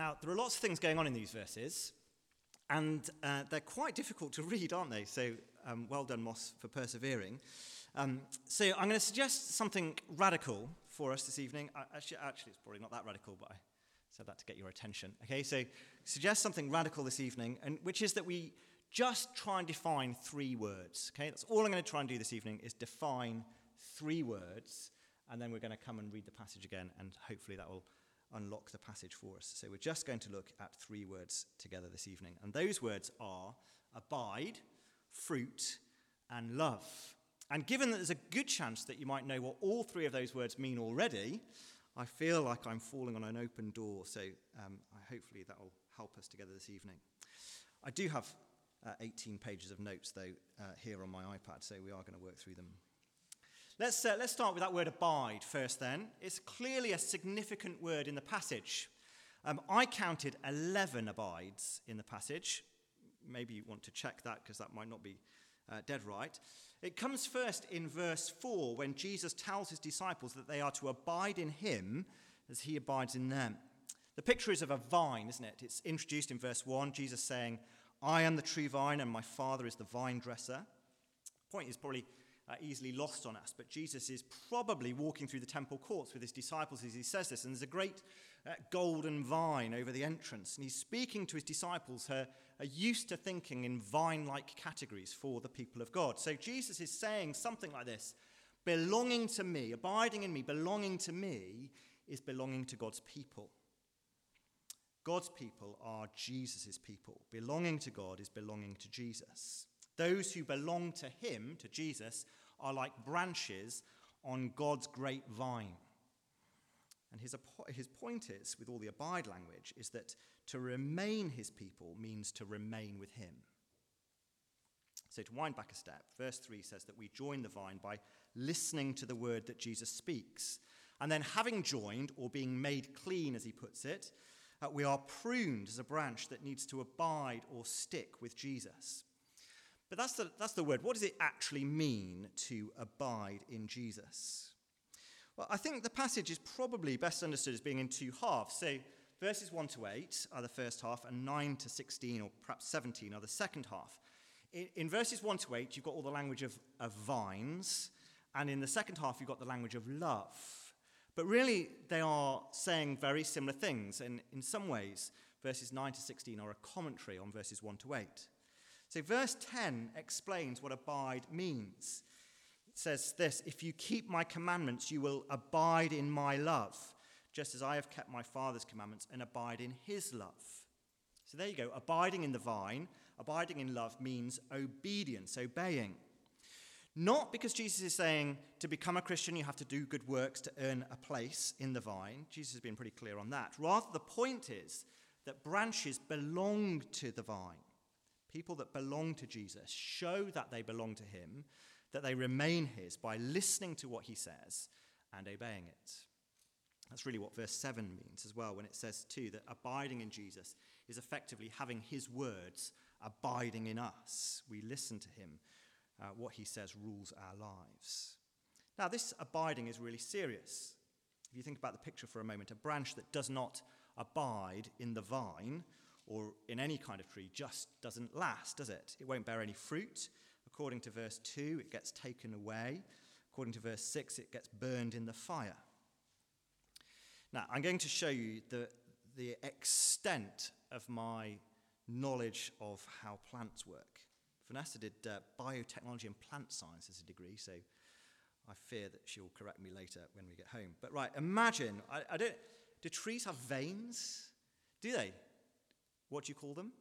Now, there are lots of things going on in these verses, and uh, they're quite difficult to read, aren't they? So, um, well done, Moss, for persevering. Um, so, I'm going to suggest something radical for us this evening. Actually, actually, it's probably not that radical, but I said that to get your attention. Okay, so suggest something radical this evening, and which is that we just try and define three words. Okay, that's all I'm going to try and do this evening is define three words, and then we're going to come and read the passage again, and hopefully that will unlock the passage for us. So we're just going to look at three words together this evening, and those words are abide, fruit, and love. And given that there's a good chance that you might know what all three of those words mean already, I feel like I'm falling on an open door. So um, hopefully that will help us together this evening. I do have uh, 18 pages of notes, though, uh, here on my iPad, so we are going to work through them. Let's, uh, let's start with that word abide first, then. It's clearly a significant word in the passage. Um, I counted 11 abides in the passage. Maybe you want to check that because that might not be uh, dead right. It comes first in verse 4 when Jesus tells his disciples that they are to abide in him as he abides in them. The picture is of a vine, isn't it? It's introduced in verse 1, Jesus saying, I am the true vine and my Father is the vine dresser. Point is probably uh, easily lost on us, but Jesus is probably walking through the temple courts with his disciples as he says this, and there's a great uh, golden vine over the entrance, and he's speaking to his disciples who are used to thinking in vine like categories for the people of God. So Jesus is saying something like this belonging to me, abiding in me, belonging to me is belonging to God's people. God's people are Jesus' people. Belonging to God is belonging to Jesus. Those who belong to Him, to Jesus, are like branches on God's great vine. And his, his point is, with all the abide language, is that to remain his people means to remain with him. So, to wind back a step, verse 3 says that we join the vine by listening to the word that Jesus speaks. And then, having joined, or being made clean, as he puts it, uh, we are pruned as a branch that needs to abide or stick with Jesus. But that's the, that's the word. What does it actually mean to abide in Jesus? Well, I think the passage is probably best understood as being in two halves. So, verses 1 to 8 are the first half, and 9 to 16, or perhaps 17, are the second half. In, in verses 1 to 8, you've got all the language of, of vines, and in the second half, you've got the language of love. But really, they are saying very similar things. And in some ways, verses 9 to 16 are a commentary on verses 1 to 8. So, verse 10 explains what abide means. It says this If you keep my commandments, you will abide in my love, just as I have kept my Father's commandments and abide in his love. So, there you go. Abiding in the vine, abiding in love means obedience, obeying. Not because Jesus is saying to become a Christian, you have to do good works to earn a place in the vine. Jesus has been pretty clear on that. Rather, the point is that branches belong to the vine. People that belong to Jesus show that they belong to him, that they remain his by listening to what he says and obeying it. That's really what verse 7 means as well, when it says, too, that abiding in Jesus is effectively having his words abiding in us. We listen to him uh, what he says rules our lives. Now, this abiding is really serious. If you think about the picture for a moment, a branch that does not abide in the vine or in any kind of tree just doesn't last, does it? It won't bear any fruit. According to verse 2, it gets taken away. According to verse 6, it gets burned in the fire. Now, I'm going to show you the, the extent of my knowledge of how plants work. Vanessa did uh, biotechnology and plant science as a degree, so I fear that she'll correct me later when we get home. But right, imagine, I, I don't, do trees have veins? Do they? What do you call them?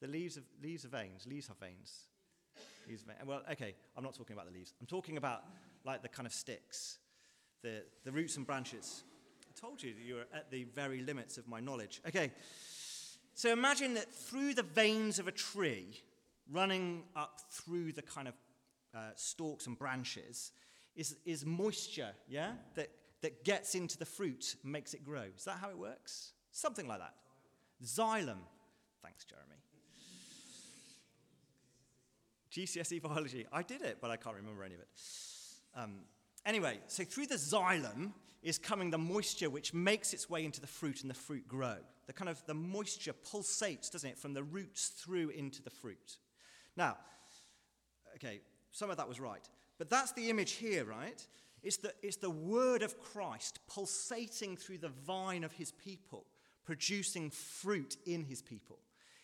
The leaves of, leaves of veins. Leaves have veins. Leaves veins. Well, okay, I'm not talking about the leaves. I'm talking about like the kind of sticks, the, the roots and branches. I told you that you were at the very limits of my knowledge. Okay, so imagine that through the veins of a tree, running up through the kind of uh, stalks and branches is, is moisture, yeah, that, that gets into the fruit and makes it grow. Is that how it works? Something like that. Xylem. Thanks, Jeremy. GCSE biology. I did it, but I can't remember any of it. Um, Anyway, so through the xylem is coming the moisture which makes its way into the fruit and the fruit grow. The kind of the moisture pulsates, doesn't it, from the roots through into the fruit. Now, okay, some of that was right. But that's the image here, right? It's the, it's the word of Christ pulsating through the vine of his people, producing fruit in his people.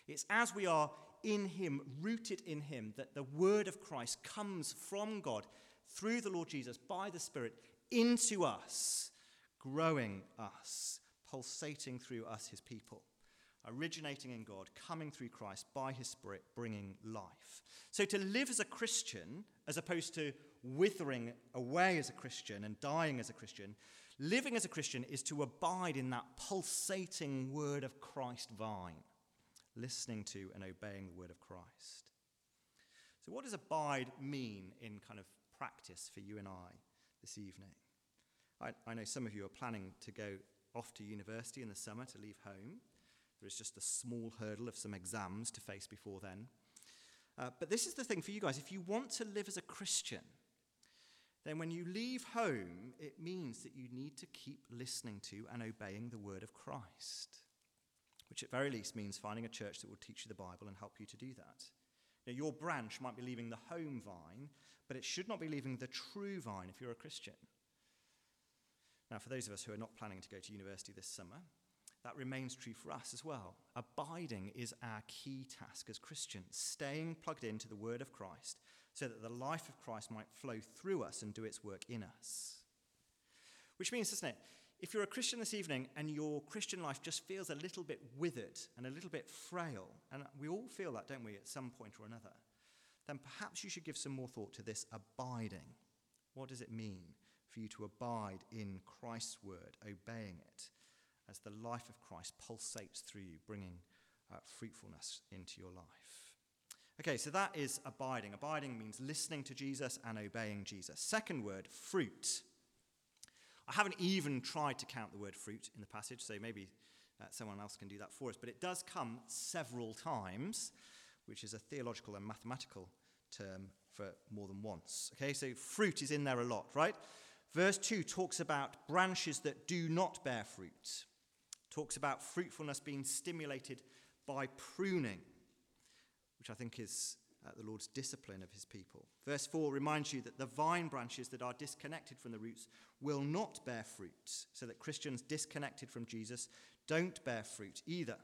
It's as we are in him, rooted in him, that the word of Christ comes from God through the Lord Jesus by the Spirit into us, growing us, pulsating through us, his people, originating in God, coming through Christ by his Spirit, bringing life. So to live as a Christian, as opposed to withering away as a Christian and dying as a Christian, living as a Christian is to abide in that pulsating word of Christ vine, listening to and obeying the word of Christ. So, what does abide mean in kind of practice for you and I this evening? I, I know some of you are planning to go off to university in the summer to leave home. There is just a small hurdle of some exams to face before then. Uh, but this is the thing for you guys. If you want to live as a Christian, then when you leave home, it means that you need to keep listening to and obeying the word of Christ, which at very least means finding a church that will teach you the Bible and help you to do that. Now, your branch might be leaving the home vine, but it should not be leaving the true vine if you're a Christian. Now, for those of us who are not planning to go to university this summer, that remains true for us as well. Abiding is our key task as Christians, staying plugged into the word of Christ so that the life of Christ might flow through us and do its work in us. Which means, doesn't it, if you're a Christian this evening and your Christian life just feels a little bit withered and a little bit frail, and we all feel that, don't we, at some point or another, then perhaps you should give some more thought to this abiding. What does it mean for you to abide in Christ's word, obeying it, as the life of Christ pulsates through you, bringing uh, fruitfulness into your life? Okay, so that is abiding. Abiding means listening to Jesus and obeying Jesus. Second word, fruit. I haven't even tried to count the word fruit in the passage, so maybe uh, someone else can do that for us. But it does come several times, which is a theological and mathematical term for more than once. Okay, so fruit is in there a lot, right? Verse 2 talks about branches that do not bear fruit, talks about fruitfulness being stimulated by pruning which I think is uh, the Lord's discipline of his people. Verse 4 reminds you that the vine branches that are disconnected from the roots will not bear fruit, so that Christians disconnected from Jesus don't bear fruit either,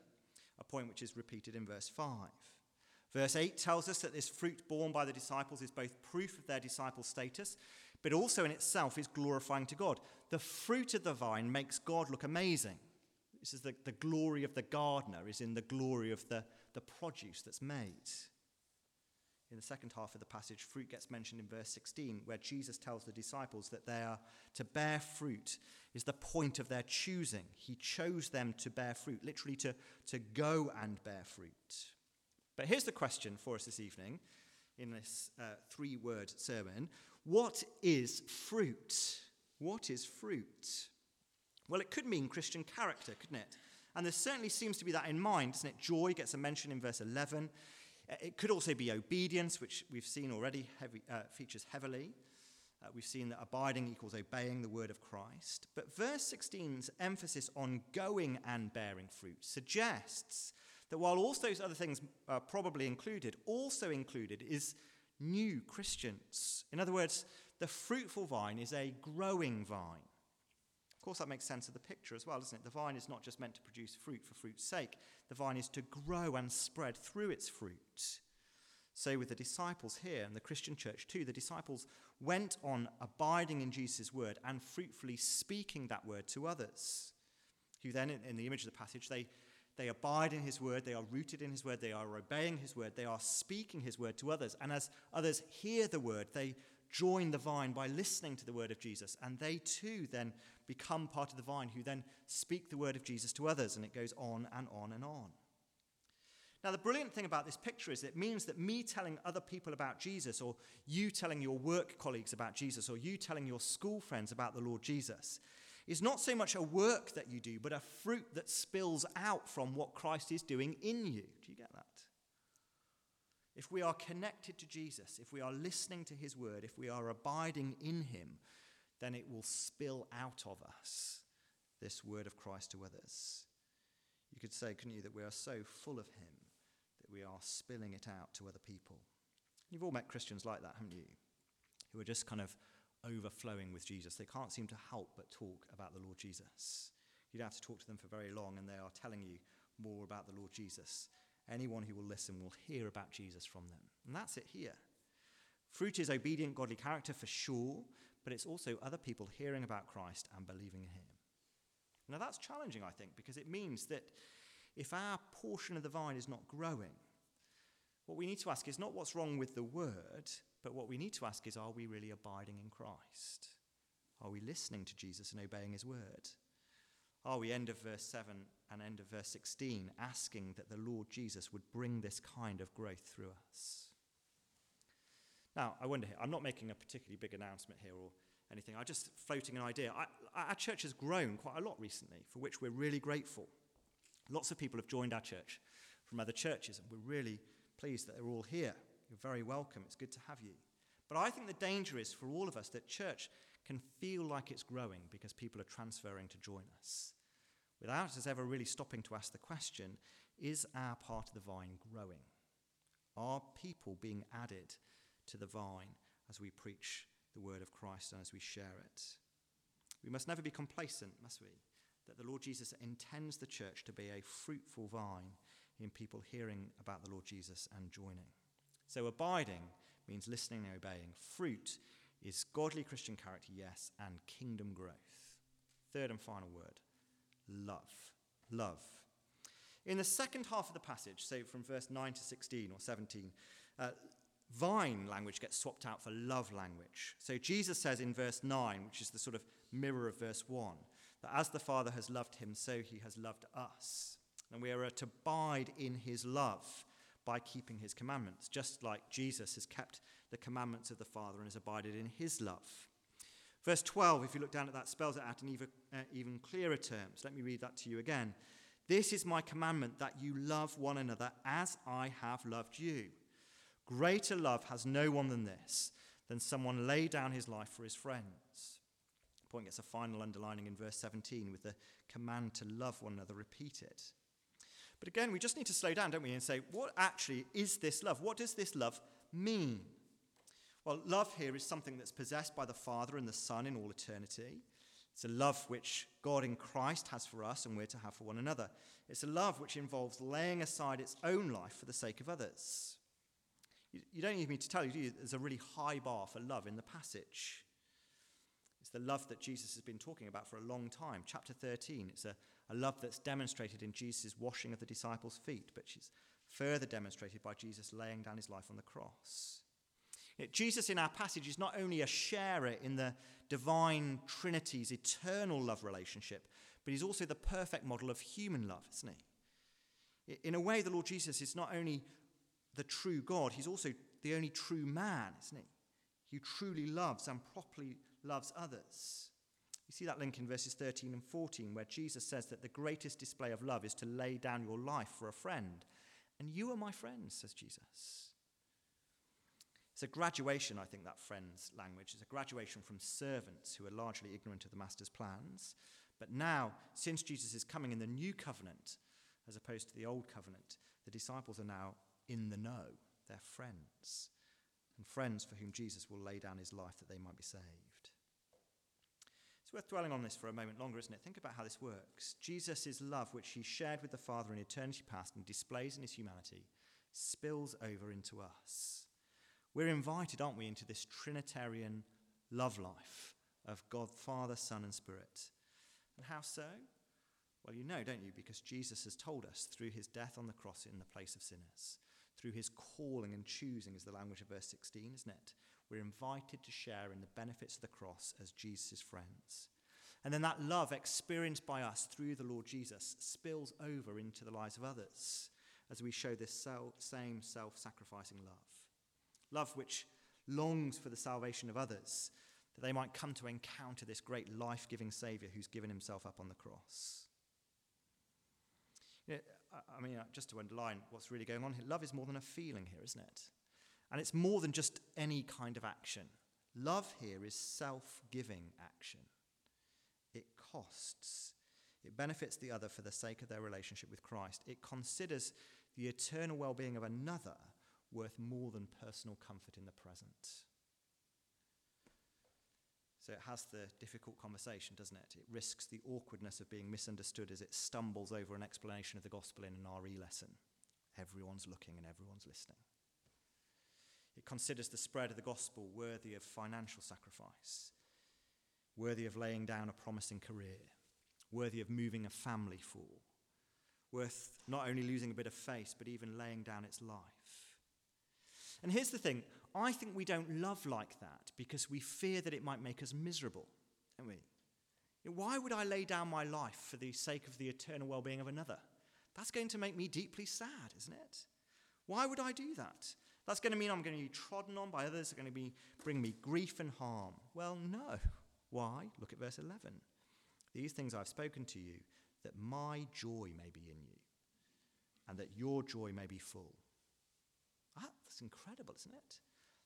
a point which is repeated in verse 5. Verse 8 tells us that this fruit borne by the disciples is both proof of their disciple status, but also in itself is glorifying to God. The fruit of the vine makes God look amazing. This is the, the glory of the gardener, is in the glory of the, the produce that's made. In the second half of the passage, fruit gets mentioned in verse 16, where Jesus tells the disciples that they are to bear fruit is the point of their choosing. He chose them to bear fruit, literally to, to go and bear fruit. But here's the question for us this evening in this uh, three word sermon What is fruit? What is fruit? Well, it could mean Christian character, couldn't it? And there certainly seems to be that in mind, doesn't it? Joy gets a mention in verse 11. Uh, it could also be obedience, which we've seen already heavy, uh, features heavily. Uh, we've seen that abiding equals obeying the word of Christ. But verse 16's emphasis on going and bearing fruit suggests that while all those other things are probably included, also included is new Christians. In other words, the fruitful vine is a growing vine course, that makes sense of the picture as well, doesn't it? The vine is not just meant to produce fruit for fruit's sake, the vine is to grow and spread through its fruit. So, with the disciples here and the Christian church too, the disciples went on abiding in Jesus' word and fruitfully speaking that word to others. Who then, in the image of the passage, they, they abide in his word, they are rooted in his word, they are obeying his word, they are speaking his word to others. And as others hear the word, they join the vine by listening to the word of Jesus. And they too then become part of the vine who then speak the word of Jesus to others. And it goes on and on and on. Now, the brilliant thing about this picture is it means that me telling other people about Jesus, or you telling your work colleagues about Jesus, or you telling your school friends about the Lord Jesus, is not so much a work that you do, but a fruit that spills out from what Christ is doing in you. Do you get that? If we are connected to Jesus, if we are listening to his word, if we are abiding in him, then it will spill out of us this word of Christ to others. You could say, couldn't you, that we are so full of Him that we are spilling it out to other people. You've all met Christians like that, haven't you? Who are just kind of overflowing with Jesus. They can't seem to help but talk about the Lord Jesus. You don't have to talk to them for very long, and they are telling you more about the Lord Jesus. Anyone who will listen will hear about Jesus from them. And that's it here. Fruit is obedient, godly character for sure, but it's also other people hearing about Christ and believing in him. Now, that's challenging, I think, because it means that if our portion of the vine is not growing, what we need to ask is not what's wrong with the word, but what we need to ask is are we really abiding in Christ? Are we listening to Jesus and obeying his word? Are we, end of verse 7 and end of verse 16, asking that the Lord Jesus would bring this kind of growth through us? Now, I wonder I'm not making a particularly big announcement here or anything, I'm just floating an idea. I, our church has grown quite a lot recently, for which we're really grateful. Lots of people have joined our church from other churches, and we're really pleased that they're all here. You're very welcome. It's good to have you. But I think the danger is for all of us that church can feel like it's growing because people are transferring to join us, without us ever really stopping to ask the question is our part of the vine growing? Are people being added to the vine as we preach the word of Christ and as we share it? We must never be complacent, must we? That the Lord Jesus intends the church to be a fruitful vine in people hearing about the Lord Jesus and joining. So, abiding means listening and obeying. Fruit is godly Christian character, yes, and kingdom growth. Third and final word love. Love. In the second half of the passage, so from verse 9 to 16 or 17, uh, vine language gets swapped out for love language. So Jesus says in verse 9, which is the sort of mirror of verse 1, that as the Father has loved him, so he has loved us. And we are to abide in his love by keeping his commandments, just like Jesus has kept the commandments of the Father and has abided in his love. Verse 12, if you look down at that, spells it out in even, uh, even clearer terms. Let me read that to you again. This is my commandment that you love one another as I have loved you. Greater love has no one than this, than someone lay down his life for his friends. The point gets a final underlining in verse 17 with the command to love one another repeated. But again, we just need to slow down, don't we, and say, what actually is this love? What does this love mean? Well, love here is something that's possessed by the Father and the Son in all eternity. It's a love which God in Christ has for us and we're to have for one another. It's a love which involves laying aside its own life for the sake of others. You, don't need me to tell you, do you? There's a really high bar for love in the passage. It's the love that Jesus has been talking about for a long time. Chapter 13, it's a, a love that's demonstrated in Jesus' washing of the disciples' feet, but she's further demonstrated by Jesus laying down his life on the cross. Jesus in our passage is not only a sharer in the divine Trinity's eternal love relationship, but he's also the perfect model of human love, isn't he? In a way, the Lord Jesus is not only the true God, he's also the only true man, isn't he? He truly loves and properly loves others. You see that link in verses 13 and 14, where Jesus says that the greatest display of love is to lay down your life for a friend. And you are my friends, says Jesus. It's a graduation, I think, that friends language. It's a graduation from servants who are largely ignorant of the master's plans. But now, since Jesus is coming in the new covenant, as opposed to the old covenant, the disciples are now in the know. They're friends. And friends for whom Jesus will lay down his life that they might be saved. It's worth dwelling on this for a moment longer, isn't it? Think about how this works. Jesus' love, which he shared with the Father in eternity past and displays in his humanity, spills over into us. We're invited, aren't we, into this Trinitarian love life of God, Father, Son, and Spirit. And how so? Well, you know, don't you? Because Jesus has told us through his death on the cross in the place of sinners, through his calling and choosing, is the language of verse 16, isn't it? We're invited to share in the benefits of the cross as Jesus' friends. And then that love experienced by us through the Lord Jesus spills over into the lives of others as we show this same self sacrificing love love which longs for the salvation of others, that they might come to encounter this great life giving Saviour who's given himself up on the cross. You know, I mean, uh, just to underline what's really going on here, love is more than a feeling here, isn't it? And it's more than just any kind of action. Love here is self giving action. It costs. It benefits the other for the sake of their relationship with Christ. It considers the eternal well being of another worth more than personal comfort in the present. So it has the difficult conversation, doesn't it? It risks the awkwardness of being misunderstood as it stumbles over an explanation of the gospel in an RE lesson. Everyone's looking and everyone's listening. It considers the spread of the gospel worthy of financial sacrifice, worthy of laying down a promising career, worthy of moving a family for, worth not only losing a bit of face, but even laying down its life. And here's the thing I think we don't love like that because we fear that it might make us miserable, don't we? Why would I lay down my life for the sake of the eternal well being of another? That's going to make me deeply sad, isn't it? Why would I do that? That's going to mean I'm going to be trodden on by others, it's going to be, bring me grief and harm. Well, no. Why? Look at verse 11. These things I've spoken to you, that my joy may be in you, and that your joy may be full. Ah, that's incredible, isn't it?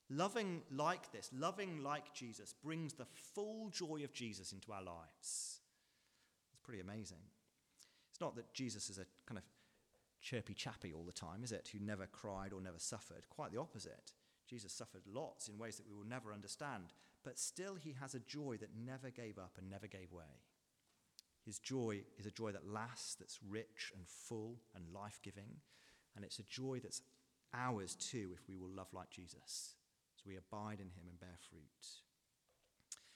Loving like this, loving like Jesus, brings the full joy of Jesus into our lives. It's pretty amazing. It's not that Jesus is a kind of chirpy chappy all the time, is it? Who never cried or never suffered. Quite the opposite. Jesus suffered lots in ways that we will never understand, but still he has a joy that never gave up and never gave way. His joy is a joy that lasts, that's rich and full and life giving, and it's a joy that's ours too if we will love like Jesus. So we abide in him and bear fruit.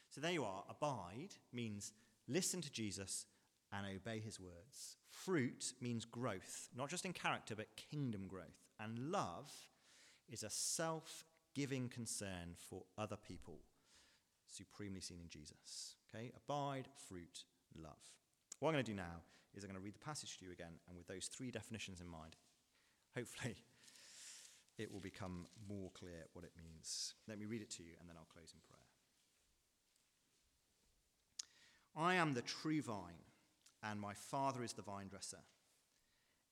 So there you are. Abide means listen to Jesus and obey his words. Fruit means growth, not just in character, but kingdom growth. And love is a self giving concern for other people, supremely seen in Jesus. Okay? Abide, fruit, love. What I'm going to do now is I'm going to read the passage to you again, and with those three definitions in mind, hopefully it will become more clear what it means. Let me read it to you, and then I'll close in prayer. I am the true vine, and my Father is the vine dresser.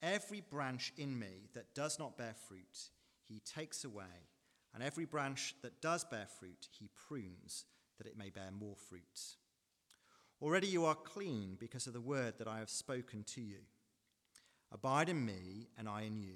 Every branch in me that does not bear fruit, he takes away, and every branch that does bear fruit, he prunes, that it may bear more fruit. Already you are clean because of the word that I have spoken to you. Abide in me, and I in you.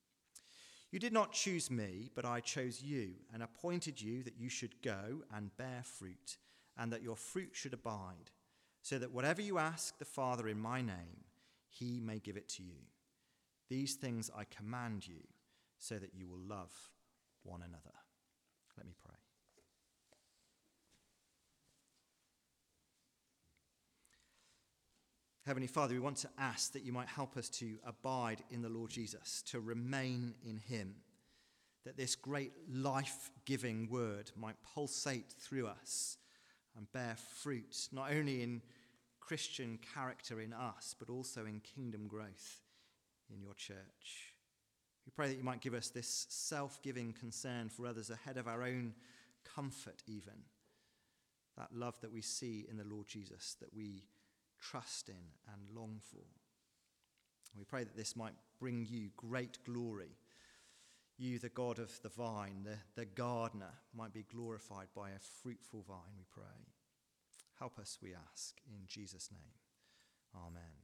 You did not choose me, but I chose you and appointed you that you should go and bear fruit, and that your fruit should abide, so that whatever you ask the Father in my name, he may give it to you. These things I command you, so that you will love one another. Let me pray. Heavenly Father, we want to ask that you might help us to abide in the Lord Jesus, to remain in him, that this great life giving word might pulsate through us and bear fruit, not only in Christian character in us, but also in kingdom growth in your church. We pray that you might give us this self giving concern for others ahead of our own comfort, even. That love that we see in the Lord Jesus, that we trust in, and long for. We pray that this might bring you great glory. You, the God of the vine, the, the gardener, might be glorified by a fruitful vine, we pray. Help us, we ask, in Jesus' name. Amen.